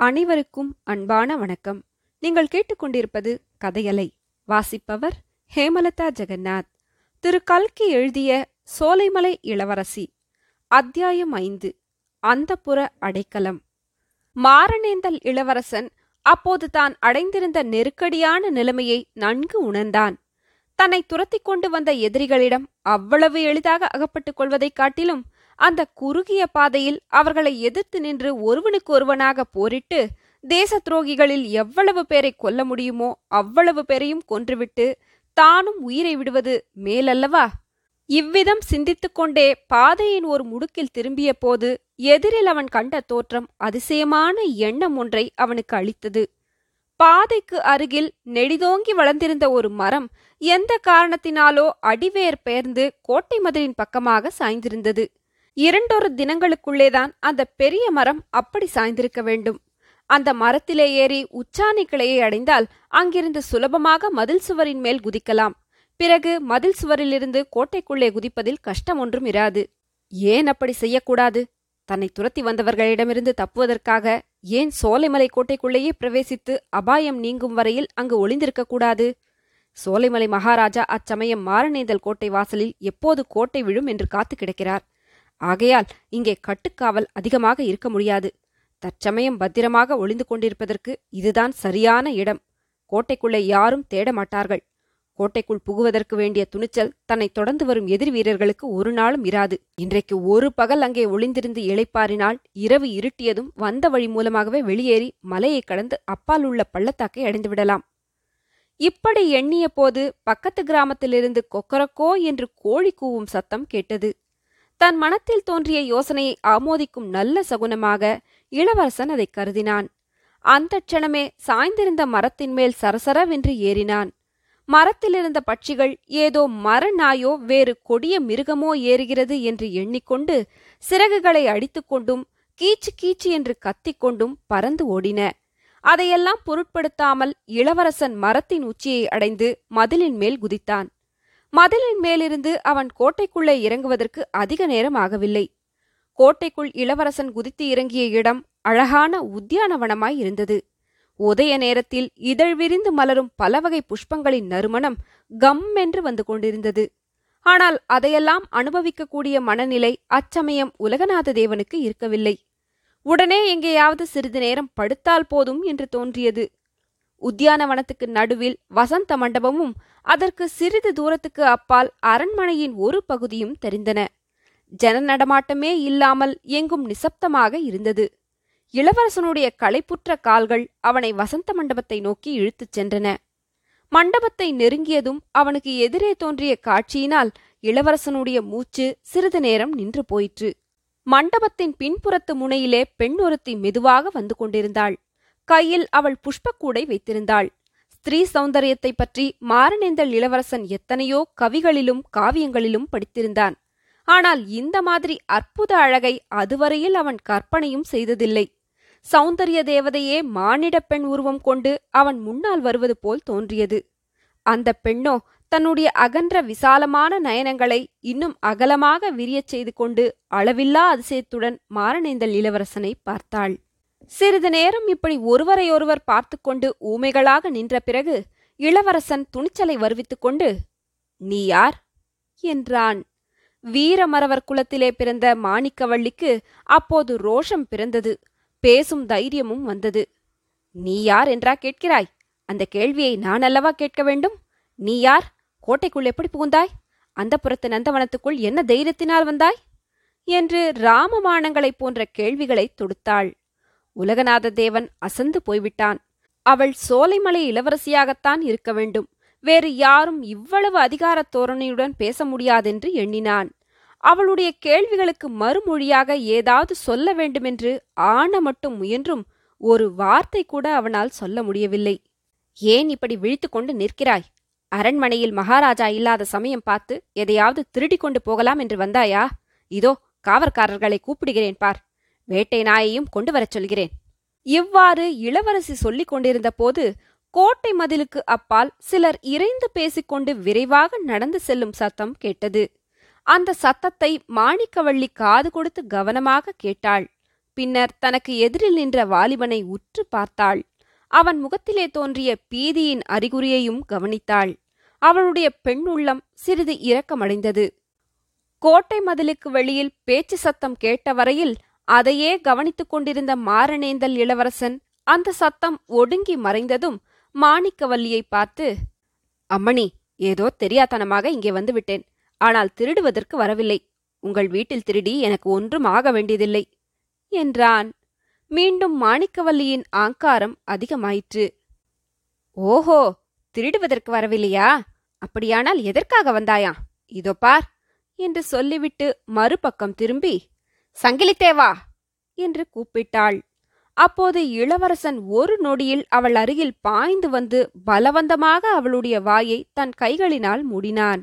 அனைவருக்கும் அன்பான வணக்கம். நீங்கள் கேட்டுக்கொண்டிருப்பது கதையலை. வாசிப்பவர் ஹேமலதா ஜெகநாத். திரு கல்கி எழுதிய சோலைமலை இளவரசி. அத்தியாயம் ஐந்து. அந்தப்புற அடைக்கலம். மாரணேந்தல் இளவரசன் அப்போது தான் அடைந்திருந்த நெருக்கடியான நிலைமையை நன்கு உணர்ந்தான். தன்னை துரத்திக் கொண்டு வந்த எதிரிகளிடம் அவ்வளவு எளிதாக அகப்பட்டுக் கொள்வதைக் காட்டிலும் அந்த குறுகிய பாதையில் அவர்களை எதிர்த்து நின்று ஒருவனுக்கு ஒருவனாக போரிட்டு தேச துரோகிகளில் எவ்வளவு பேரை கொல்ல முடியுமோ அவ்வளவு பேரையும் கொன்றுவிட்டு தானும் உயிரை விடுவது மேலல்லவா? இவ்விதம் சிந்தித்துக் கொண்டே பாதையின் ஒரு முடுக்கில் திரும்பிய போது எதிரில் அவன் கண்ட தோற்றம் அதிசயமான எண்ணம் ஒன்றை அவனுக்கு அளித்தது. பாதைக்கு அருகில் நெடிதோங்கி வளர்ந்திருந்த ஒரு மரம் எந்த காரணத்தினாலோ அடிவேர் பெயர்ந்து கோட்டை மதிலின் பக்கமாக சாய்ந்திருந்தது. இரண்டொரு தினங்களுக்குள்ளேதான் அந்த பெரிய மரம் அப்படி சாய்ந்திருக்க வேண்டும். அந்த மரத்திலே ஏறி உச்சாணி கிளையை அடைந்தால் அங்கிருந்து சுலபமாக மதில் சுவரின் மேல் குதிக்கலாம். பிறகு மதில் சுவரிலிருந்து கோட்டைக்குள்ளே குதிப்பதில் கஷ்டம் ஒன்றும் இராது. ஏன் அப்படி செய்யக்கூடாது? தன்னை துரத்தி வந்தவர்களிடமிருந்து தப்புவதற்காக ஏன் சோலைமலை கோட்டைக்குள்ளேயே பிரவேசித்து அபாயம் நீங்கும் வரையில் அங்கு ஒளிந்திருக்கக்கூடாது சோலைமலை மகாராஜா அச்சமயம் மாரணேந்தல் கோட்டை வாசலில் எப்போது கோட்டை விழும் என்று காத்து கிடக்கிறார். ஆகையால் இங்கே கட்டுக்காவல் அதிகமாக இருக்க முடியாது. தற்சமயம் பத்திரமாக ஒளிந்து கொண்டிருப்பதற்கு இதுதான் சரியான இடம். கோட்டைக்குள்ளே யாரும் தேட மாட்டார்கள். கோட்டைக்குள் புகுவதற்கு வேண்டிய துணிச்சல் தன்னை தொடர்ந்து வரும் எதிர் வீரர்களுக்கு ஒரு நாளும் இராது. இன்றைக்கு ஒரு பகல் அங்கே ஒளிந்திருந்து இளைப்பாறினால் இரவு இருட்டியதும் வந்த வழி மூலமாகவே வெளியேறி மலையை கடந்து அப்பால் உள்ள பள்ளத்தாக்கை அடைந்துவிடலாம். இப்படி எண்ணிய போது பக்கத்து கிராமத்திலிருந்து கொக்கரக்கோ என்று கோழி கூவும் சத்தம் கேட்டது. தன் மனத்தில் தோன்றிய யோசனையை ஆமோதிக்கும் நல்ல சகுனமாக இளவரசன் அதை கருதினான். அந்த க்ஷணமே சாய்ந்திருந்த மரத்தின் மேல் சரசரவென்று ஏறினான். மரத்திலிருந்த பட்சிகள் ஏதோ மர நாயோ வேறு கொடிய மிருகமோ ஏறுகிறது என்று எண்ணிக்கொண்டு சிறகுகளை அடித்துக்கொண்டும் கீச்சு கீச்சு என்று கத்திக்கொண்டும் பறந்து ஓடின. அதையெல்லாம் பொருட்படுத்தாமல் இளவரசன் மரத்தின் உச்சியை அடைந்து மதிலின் மேல் குதித்தான். மதிலின் மேலிருந்து அவன் கோட்டைக்குள்ளே இறங்குவதற்கு அதிக நேரம் ஆகவில்லை. கோட்டைக்குள் இளவரசன் குதித்து இறங்கிய இடம் அழகான உத்தியானவனமாய் இருந்தது. உதய நேரத்தில் இதழ் விரிந்து மலரும் பலவகை புஷ்பங்களின் நறுமணம் கம் என்று வந்து கொண்டிருந்தது. ஆனால் அதையெல்லாம் அனுபவிக்கக்கூடிய மனநிலை அச்சமயம் உலகநாத தேவனுக்கு இருக்கவில்லை. உடனே எங்கேயாவது சிறிது நேரம் படுத்தால் போதும் என்று தோன்றியது. உத்தியானவனத்துக்கு நடுவில் வசந்த மண்டபமும் அதற்கு சிறிது தூரத்துக்கு அப்பால் அரண்மனையின் ஒரு பகுதியும் தெரிந்தன. ஜன நடமாட்டமே இல்லாமல் எங்கும் நிசப்தமாக இருந்தது. இளவரசனுடைய களைப்புற்ற கால்கள் அவனை வசந்த மண்டபத்தை நோக்கி இழுத்துச் சென்றன. மண்டபத்தை நெருங்கியதும் அவனுக்கு எதிரே தோன்றிய காட்சியினால் இளவரசனுடைய மூச்சு சிறிது நேரம் நின்று போயிற்று. மண்டபத்தின் பின்புறத்து முனையிலே பெண் ஒருத்தி மெதுவாக வந்து கொண்டிருந்தாள். கையில் அவள் புஷ்பக்கூடை வைத்திருந்தாள். ஸ்திரீ சௌந்தரியத்தை பற்றி மாரணேந்தல் இளவரசன் எத்தனையோ கவிகளிலும் காவியங்களிலும் படித்திருந்தான். ஆனால் இந்த மாதிரி அற்புத அழகை அதுவரையில் அவன் கற்பனையும் செய்ததில்லை. சௌந்தரிய தேவதையே மானிட பெண் உருவம் கொண்டு அவன் முன்னால் வருவது போல் தோன்றியது. அந்த பெண்ணோ தன்னுடைய அகன்ற விசாலமான நயனங்களை இன்னும் அகலமாக விரியச் செய்து கொண்டு அளவில்லா அதிசயத்துடன் மாரணேந்தல் இளவரசனை பார்த்தாள். சிறிது நேரம் இப்படி ஒருவரையொருவர் பார்த்து கொண்டு ஊமைகளாக நின்ற பிறகு இளவரசன் துணிச்சலை வருவித்துக் கொண்டு நீ யார்? என்றான். வீரமரவர் குலத்திலே பிறந்த மாணிக்கவள்ளிக்கு அப்போது ரோஷம் பிறந்தது பேசும் தைரியமும் வந்தது. நீ யார் என்றா கேட்கிறாய்? அந்த கேள்வியை நான் அல்லவா கேட்க வேண்டும்? நீ யார்? கோட்டைக்குள் எப்படி புகுந்தாய்? அந்த புறத்து நந்தவனத்துக்குள் என்ன தைரியத்தினால் வந்தாய்? என்று ராமமானங்களைப் போன்ற கேள்விகளை தொடுத்தாள். உலகநாத தேவன் அசந்து போய்விட்டான். அவள் சோலைமலை இளவரசியாகத்தான் இருக்க வேண்டும். வேறு யாரும் இவ்வளவு அதிகாரத் தோரணையுடன் பேச முடியாதென்று எண்ணினான். அவளுடைய கேள்விகளுக்கு மறுமொழியாக ஏதாவது சொல்ல வேண்டுமென்று ஆன மட்டும் முயன்றும் ஒரு வார்த்தை கூட அவனால் சொல்ல முடியவில்லை. ஏன் இப்படி விழித்து கொண்டு நிற்கிறாய்? அரண்மனையில் மகாராஜா இல்லாத சமயம் பார்த்து எதையாவது திருடிக் கொண்டு போகலாம் என்று வந்தாயா? இதோ காவற்காரர்களை கூப்பிடுகிறேன் பார். வேட்டை நாயையும் கொண்டு வரச் சொல்கிறேன். இவ்வாறு இளவரசி சொல்லிக் கொண்டிருந்த போது கோட்டை மதிலுக்கு அப்பால் சிலர் இறைந்து பேசிக்கொண்டு விரைவாக நடந்து செல்லும் சத்தம் கேட்டது. அந்த சத்தத்தை மாணிக்கவள்ளி காது கொடுத்து கவனமாக கேட்டாள். பின்னர் தனக்கு எதிரில் நின்ற வாலிபனை உற்று பார்த்தாள். அவன் முகத்திலே தோன்றிய பீதியின் அறிகுறியையும் கவனித்தாள். அவளுடைய பெண் உள்ளம் சிறிது இரக்கமடைந்தது. கோட்டை மதிலுக்கு வெளியில் பேச்சு சத்தம் கேட்ட வரையில் அதையே கவனித்துக் கொண்டிருந்த மாரணேந்தல் இளவரசன் அந்த சத்தம் ஒடுங்கி மறைந்ததும் மாணிக்கவல்லியை பார்த்து அம்மணி ஏதோ தெரியாத்தனமாக இங்கே வந்து விட்டேன். ஆனால் திருடுவதற்கு வரவில்லை. உங்கள் வீட்டில் திருடி எனக்கு ஒன்றும் ஆக வேண்டியதில்லை என்றான். மீண்டும் மாணிக்கவல்லியின் ஆங்காரம் அதிகமாயிற்று. ஓஹோ திருடுவதற்கு வரவில்லையா? அப்படியானால் எதற்காக வந்தாயா இதோ பார் என்று சொல்லிவிட்டு மறுபக்கம் திரும்பி சங்கிலித்தேவா என்று கூப்பிட்டாள். அப்போது இளவரசன் ஒரு நொடியில் அவள் அருகில் பாய்ந்து வந்து பலவந்தமாக அவளுடைய வாயை தன் கைகளினால் மூடினான்.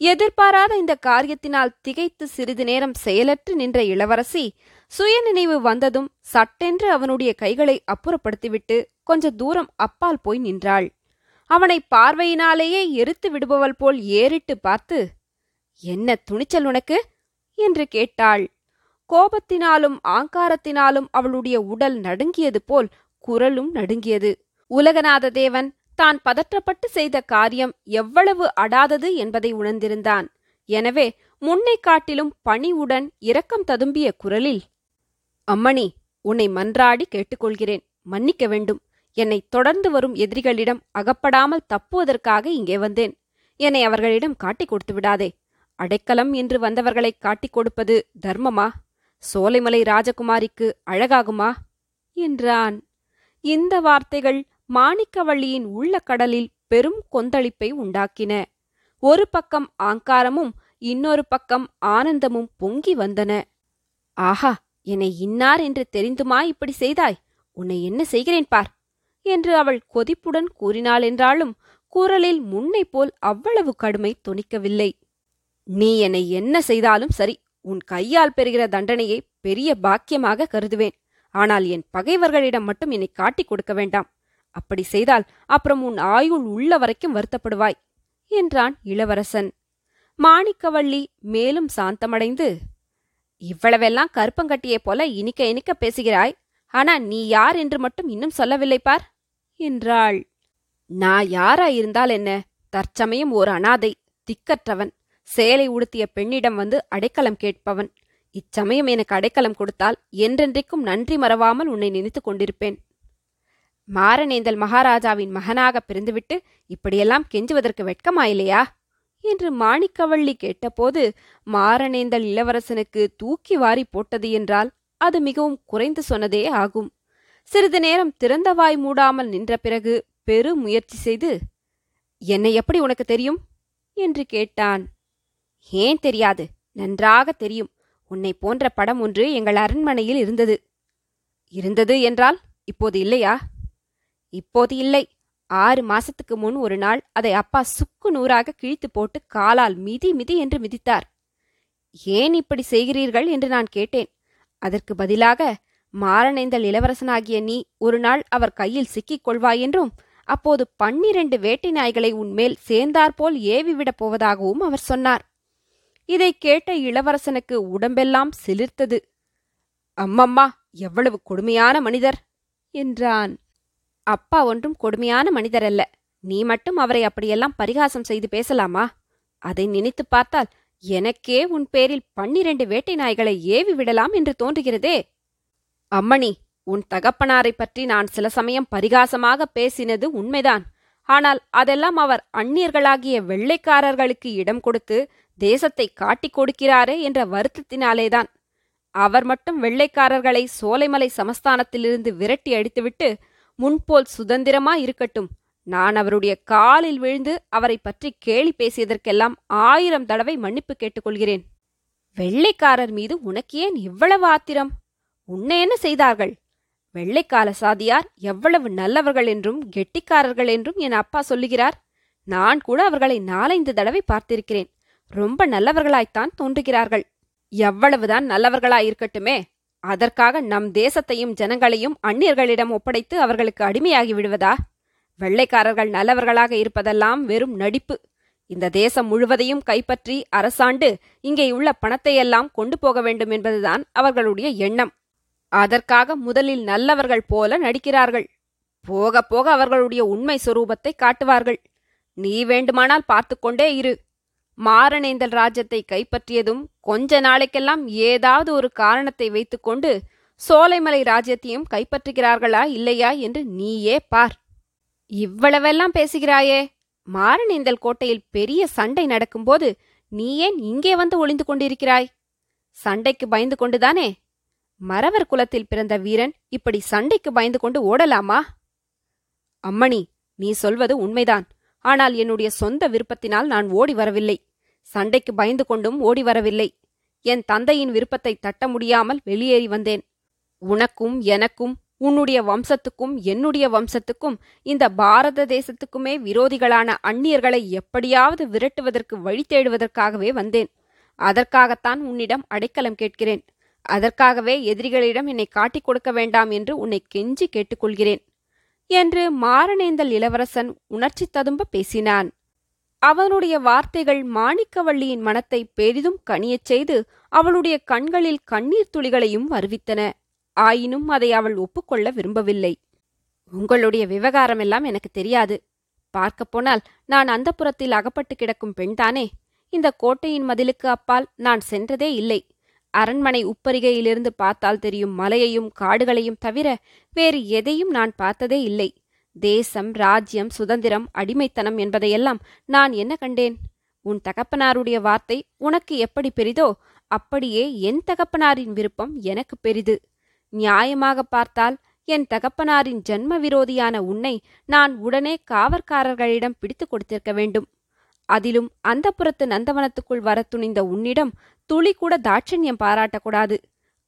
எதிர்பாராத இந்த காரியத்தினால் திகைத்து சிறிது நேரம் செயலற்று நின்ற இளவரசி சுயநினைவு வந்ததும் சட்டென்று அவனுடைய கைகளை அப்புறப்படுத்திவிட்டு கொஞ்ச தூரம் அப்பால் போய் நின்றாள். அவனை பார்வையினாலேயே எரித்து விடுபவள் போல் ஏறிட்டு பார்த்து என்ன துணிச்சல் உனக்கு? என்று கேட்டாள். கோபத்தினாலும் ஆங்காரத்தினாலும் அவளுடைய உடல் நடுங்கியது போல் குரலும் நடுங்கியது. உலகநாத தேவன் தான் பதற்றப்பட்டு செய்த காரியம் எவ்வளவு அடாதது என்பதை உணர்ந்திருந்தான். எனவே முன்னை காட்டிலும் பணிவுடன் இரக்கம் ததும்பிய குரலில் அம்மணி உன்னை மன்றாடி கேட்டுக்கொள்கிறேன். மன்னிக்க வேண்டும். என்னை தொடர்ந்து வரும் எதிரிகளிடம் அகப்படாமல் தப்புவதற்காக இங்கே வந்தேன். என்னை அவர்களிடம் காட்டிக் கொடுத்து விடாதே அடைக்கலம் என்று வந்தவர்களை காட்டிக் கொடுப்பது தர்மமா? சோலைமலை ராஜகுமாரிக்கு அழகாகுமா? என்றான். இந்த வார்த்தைகள் மாணிக்கவள்ளியின் உள்ள கடலில் பெரும் கொந்தளிப்பை உண்டாக்கின. ஒரு பக்கம் ஆங்காரமும் இன்னொரு பக்கம் ஆனந்தமும் பொங்கி வந்தன. ஆஹா என்னை இன்னார் என்று தெரிந்துமா இப்படி செய்தாய்? உன்னை என்ன செய்கிறேன் பார்? என்று அவள் கொதிப்புடன் கூறினாள் என்றாலும் குரலில் முன்னை போல் அவ்வளவு கடுமை துணிக்கவில்லை. நீ என்னை என்ன செய்தாலும் சரி உன் கையால் பெறுகிற தண்டனையை பெரிய பாக்கியமாக கருதுவேன். ஆனால் என் பகைவர்களிடம் மட்டும் என்னை காட்டிக் கொடுக்க வேண்டாம். அப்படி செய்தால் அப்புறம் உன் ஆயுள் உள்ள வரைக்கும் வருத்தப்படுவாய் என்றான் இளவரசன். மாணிக்கவள்ளி மேலும் சாந்தமடைந்து இவ்வளவெல்லாம் கருப்பங்கட்டியே போல இனிக்க இனிக்க பேசுகிறாய் ஆனா நீ யார் என்று மட்டும் இன்னும் சொல்லவில்லை பார் என்றாள். நான் யாராயிருந்தால் என்ன தற்சமயம் ஒரு அனாதை திக்கற்றவன். சேலை உடுத்திய பெண்ணிடம் வந்து அடைக்கலம் கேட்பவன். இச்சமயம் எனக்கு அடைக்கலம் கொடுத்தால் என்றென்றைக்கும் நன்றி மறவாமல் உன்னை நினைத்துக் கொண்டிருப்பேன். மாரணேந்தல் மகாராஜாவின் மகனாக பிறந்துவிட்டு இப்படியெல்லாம் கெஞ்சுவதற்கு வெட்கமாயில்லையா? என்று மாணிக்கவள்ளி கேட்டபோது மாரணேந்தல் இளவரசனுக்கு தூக்கி வாரி போட்டது என்றால் அது மிகவும் குறைந்து சொன்னதே ஆகும். சிறிது நேரம் திறந்த வாய் மூடாமல் நின்ற பிறகு பெரு முயற்சி செய்து என்னை எப்படி உனக்கு தெரியும்? என்று கேட்டான். ஏன் தெரியாது? நன்றாக தெரியும். உன்னை போன்ற படம் ஒன்று எங்கள் அரண்மனையில் இருந்தது. இருந்தது என்றால் இப்போது இல்லையா? இப்போது இல்லை. ஆறு மாசத்துக்கு முன் ஒரு நாள் அதை அப்பா சுக்கு நூறாக கிழித்து போட்டு காலால் மிதி மிதி என்று மிதித்தார். ஏன் இப்படி செய்கிறீர்கள் என்று நான் கேட்டேன். அதற்கு பதிலாக மாரணேந்தல் இளவரசனாகிய நீ ஒரு நாள் அவர் கையில் சிக்கிக் கொள்வாய் என்றும் அப்போது பன்னிரண்டு வேட்டை நாய்களை உன்மேல் சேர்ந்தாற்போல் ஏவிவிடப் போவதாகவும் அவர் சொன்னார். இதை கேட்ட இளவரசனுக்கு உடம்பெல்லாம் சிலிர்த்தது. அம்மம்மா எவ்வளவு கொடுமையான மனிதர்! என்றான். அப்பா ஒன்றும் கொடுமையான மனிதர் அல்ல நீ மட்டும் அவரை அப்படியெல்லாம் பரிகாசம் செய்து பேசலாமா? அதை நினைத்து பார்த்தால் எனக்கே உன் பேரில் பன்னிரண்டு வேட்டை நாய்களை ஏவி விடலாம் என்று தோன்றுகிறதே. அம்மணி உன் தகப்பனாரை பற்றி நான் சில சமயம் பரிகாசமாக பேசினது உண்மைதான். ஆனால் அதெல்லாம் அவர் அந்நியர்களாகிய வெள்ளைக்காரர்களுக்கு இடம் கொடுத்து தேசத்தை காட்டிக் கொடுக்கிறாரே என்ற வருத்தத்தினாலேதான். அவர் மட்டும் வெள்ளைக்காரர்களை சோலைமலை சமஸ்தானத்திலிருந்து விரட்டி அடித்துவிட்டு முன்போல் சுதந்திரமா இருக்கட்டும். நான் அவருடைய காலில் விழுந்து அவரை பற்றி கேலி பேசியதற்கெல்லாம் ஆயிரம் தடவை மன்னிப்பு கேட்டுக்கொள்கிறேன். வெள்ளைக்காரர் மீது உனக்கு ஏன் இவ்வளவு ஆத்திரம்? உன்னை என்ன செய்தார்கள்? வெள்ளைக்கால சாதியார் எவ்வளவு நல்லவர்கள் என்றும் கெட்டிக்காரர்கள் என்றும் என் அப்பா சொல்லுகிறார். நான் கூட அவர்களை நாலைந்து தடவை பார்த்திருக்கிறேன். ரொம்ப நல்லவர்களாய்த்தான் தோன்றுகிறார்கள். எவ்வளவுதான் நல்லவர்களாயிருக்கட்டுமே அதற்காக நம் தேசத்தையும் ஜனங்களையும் அந்நியர்களிடம் ஒப்படைத்து அவர்களுக்கு அடிமையாகி விடுவதா? வெள்ளைக்காரர்கள் நல்லவர்களாக இருப்பதெல்லாம் வெறும் நடிப்பு. இந்த தேசம் முழுவதையும் கைப்பற்றி அரசாண்டு இங்கே உள்ள பணத்தையெல்லாம் கொண்டு போக வேண்டும் என்பதுதான் அவர்களுடைய எண்ணம். அதற்காக முதலில் நல்லவர்கள் போல நடிக்கிறார்கள். போக போக அவர்களுடைய உண்மை சுரூபத்தை காட்டுவார்கள். நீ வேண்டுமானால் பார்த்துக்கொண்டே இரு. மாரணேந்தல் ராஜ்யத்தை கைப்பற்றியதும் கொஞ்ச நாளைக்கெல்லாம் ஏதாவது ஒரு காரணத்தை வைத்துக்கொண்டு சோலைமலை ராஜ்யத்தையும் கைப்பற்றுகிறார்களா இல்லையா என்று நீயே பார். இவ்வளவெல்லாம் பேசுகிறாயே. மாரணேந்தல் கோட்டையில் பெரிய சண்டை நடக்கும்போது நீ ஏன் இங்கே வந்து ஒளிந்து கொண்டிருக்கிறாய்? சண்டைக்கு பயந்து கொண்டுதானே? மறவர் குலத்தில் பிறந்த வீரன் இப்படி சண்டைக்கு பயந்து கொண்டு ஓடலாமா? அம்மணி நீ சொல்வது உண்மைதான். ஆனால் என்னுடைய சொந்த விருப்பத்தினால் நான் ஓடி வரவில்லை. சண்டைக்கு பயந்து கொண்டும் ஓடி வரவில்லை. என் தந்தையின் விருப்பத்தை தட்ட முடியாமல் வெளியேறி வந்தேன். உனக்கும் எனக்கும் உன்னுடைய வம்சத்துக்கும் என்னுடைய வம்சத்துக்கும் இந்த பாரத தேசத்துக்குமே விரோதிகளான அந்நியர்களை எப்படியாவது விரட்டுவதற்கு வழி தேடுவதற்காகவே வந்தேன். அதற்காகத்தான் உன்னிடம் அடைக்கலம் கேட்கிறேன். அதற்காகவே எதிரிகளிடம் என்னை காட்டிக் கொடுக்க வேண்டாம் என்று உன்னை கெஞ்சி கேட்டுக்கொள்கிறேன். என்று மாரணேந்தல் இளவரசன் உணர்ச்சி ததும்ப பேசினான். அவனுடைய வார்த்தைகள் மாணிக்கவள்ளியின் மனத்தை பெரிதும் கனியச் செய்து அவளுடைய கண்களில் கண்ணீர் துளிகளையும் வருவித்தன. ஆயினும் அதை அவள் ஒப்புக்கொள்ள விரும்பவில்லை. உங்களுடைய விவகாரமெல்லாம் எனக்கு தெரியாது. பார்க்கப் போனால் நான் அந்த புறத்தில் அகப்பட்டு கிடக்கும் பெண்தானே? இந்த கோட்டையின் மதிலுக்கு அப்பால் நான் சென்றதே இல்லை. அரண்மனை உப்பரிகையிலிருந்து பார்த்தால் தெரியும் மலையையும் காடுகளையும் தவிர வேறு எதையும் நான் பார்த்ததே இல்லை. தேசம் ராஜ்யம் சுதந்திரம் அடிமைத்தனம் என்பதையெல்லாம் நான் என்ன கண்டேன்? உன் தகப்பனாருடைய வார்த்தை உனக்கு எப்படி பெரிதோ அப்படியே என் தகப்பனாரின் விருப்பம் எனக்கு பெரிது. நியாயமாக பார்த்தால் என் தகப்பனாரின் ஜன்ம விரோதியான உன்னை நான் உடனே காவற்காரர்களிடம் பிடித்து கொடுத்திருக்க வேண்டும். அதிலும் அந்த புறத்து நந்தவனத்துக்குள் வர துணிந்த உன்னிடம் துளி கூட தாட்சண்யம் பாராட்டக்கூடாது.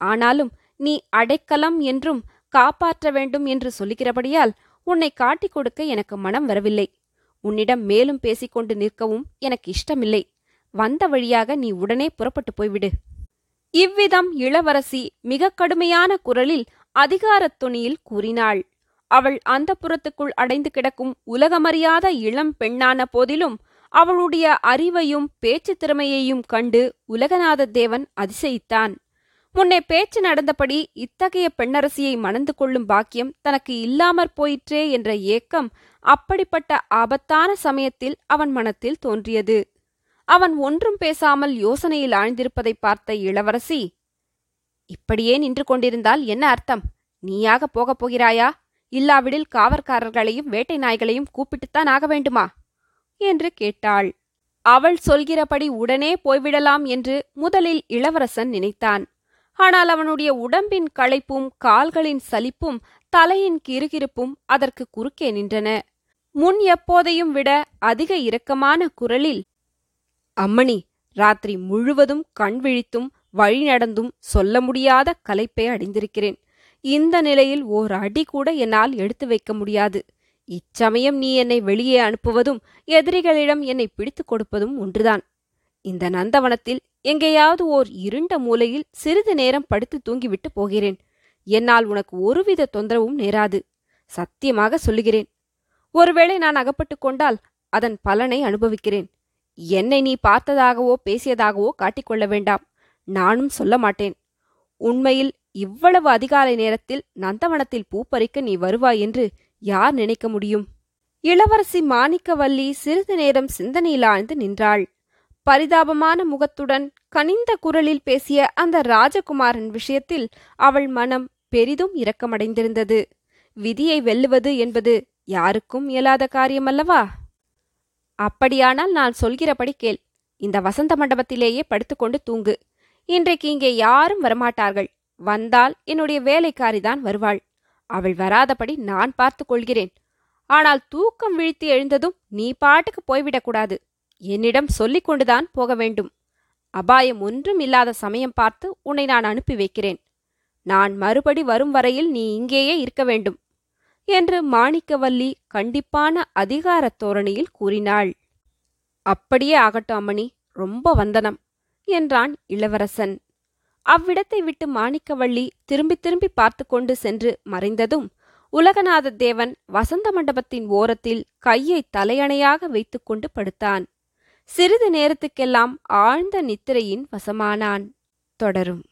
ஆனாலும் நீ அடைக்கலம் என்றும் காப்பாற்ற வேண்டும் என்று சொல்லுகிறபடியால் உன்னை காட்டிக் கொடுக்க எனக்கு மனம் வரவில்லை. உன்னிடம் மேலும் பேசிக்கொண்டு நிற்கவும் எனக்கு இஷ்டமில்லை. வந்த வழியாக நீ உடனே புறப்பட்டு போய்விடு. இவ்விதம் இளவரசி மிக கடுமையான குரலில் அதிகாரத் துணியில் கூறினாள். அவள் அந்த புறத்துக்குள் அடைந்து கிடக்கும் உலகமறியாத இளம் பெண்ணான போதிலும் அவளுடைய அறிவையும் பேச்சு திறமையையும் கண்டு உலகநாத தேவன் அதிசயித்தான். முன்னே பேச்சு நடந்தபடி இத்தகைய பெண்ணரசியை மணந்து கொள்ளும் பாக்கியம் தனக்கு இல்லாமற் போயிற்றே என்ற ஏக்கம் அப்படிப்பட்ட ஆபத்தான சமயத்தில் அவன் மனத்தில் தோன்றியது. அவன் ஒன்றும் பேசாமல் யோசனையில் ஆழ்ந்திருப்பதை பார்த்த இளவரசி இப்படியே நின்று கொண்டிருந்தால் என்ன அர்த்தம்? நீயாக போகப் போகிறாயா? இல்லாவிடில் காவற்காரர்களையும் வேட்டை நாய்களையும் கூப்பிட்டுத்தான் ஆக வேண்டுமா? என்று கேட்டாள். அவள் சொல்கிறபடி உடனே போய்விடலாம் என்று முதலில் இளவரசன் நினைத்தான். ஆனால் அவனுடைய உடம்பின் களைப்பும் கால்களின் சலிப்பும் தலையின் கிருகிருப்பும் அதற்கு குறுக்கே நின்றன. முன் எப்போதையும் விட அதிக இரக்கமான குரலில் அம்மணி ராத்திரி முழுவதும் கண் விழித்தும் வழி நடந்தும் சொல்ல முடியாத கலைப்பை அடைந்திருக்கிறேன் இந்த நிலையில் ஓர் அடி கூட என்னால் எடுத்து வைக்க முடியாது. இச்சமயம் நீ என்னை வெளியே அனுப்புவதும் எதிரிகளிடம் என்னை பிடித்துக் கொடுப்பதும் ஒன்றுதான். இந்த நந்தவனத்தில் எங்கேயாவது ஓர் இருண்ட மூலையில் சிறிது நேரம் படுத்து தூங்கிவிட்டு போகிறேன். என்னால் உனக்கு ஒருவித தொந்தரவும் நேராது சத்தியமாக சொல்லுகிறேன். ஒருவேளை நான் அகப்பட்டுக் கொண்டால் அதன் பலனை அனுபவிக்கிறேன். என்னை நீ பார்த்ததாகவோ பேசியதாகவோ காட்டிக்கொள்ள வேண்டாம். நானும் சொல்ல மாட்டேன். உண்மையில் இவ்வளவு அதிகாலை நேரத்தில் நந்தவனத்தில் பூப்பறிக்க நீ வருவாய் என்று யார் நினைக்க முடியும்? இளவரசி மாணிக்கவல்லி சிறிது நேரம் சிந்தனையில் ஆழ்ந்து நின்றாள். பரிதாபமான முகத்துடன் கனிந்த குரலில் பேசிய அந்த ராஜகுமாரன் விஷயத்தில் அவள் மனம் பெரிதும் இரக்கமடைந்திருந்தது. விதியை வெல்லுவது என்பது யாருக்கும் இயலாத காரியமல்லவா? அப்படியானால் நான் சொல்கிறபடி கேள். இந்த வசந்த மண்டபத்திலேயே படுத்துக்கொண்டு தூங்கு. இன்றைக்கு இங்கே யாரும் வரமாட்டார்கள். வந்தால் என்னுடைய வேலைக்காரிதான் வருவாள். அவள் வராதபடி நான் பார்த்துக் கொள்கிறேன். ஆனால் தூக்கம் விழித்து எழுந்ததும் நீ பாட்டுக்கு போய்விடக்கூடாது என்னிடம் சொல்லிக் கொண்டுதான் போக வேண்டும். அபாயம் ஒன்றும் இல்லாத சமயம் பார்த்து உன்னை நான் அனுப்பி வைக்கிறேன். நான் மறுபடி வரும் வரையில் நீ இங்கேயே இருக்க வேண்டும். என்று மாணிக்கவல்லி கண்டிப்பான அதிகாரத் தோரணியில் கூறினாள். அப்படியே ஆகட்டும் அம்மணி ரொம்ப வந்தனம் என்றான் இளவரசன். அவ்விடத்தை விட்டு மாணிக்கவள்ளி திரும்பி திரும்பி பார்த்து கொண்டு சென்று மறைந்ததும் உலகநாத தேவன் வசந்த மண்டபத்தின் ஓரத்தில் கையை தலையணையாக வைத்துக்கொண்டு படுத்தான். சிறிது நேரத்துக்கெல்லாம் ஆழ்ந்த நித்திரையின் வசமானான். தொடரும்.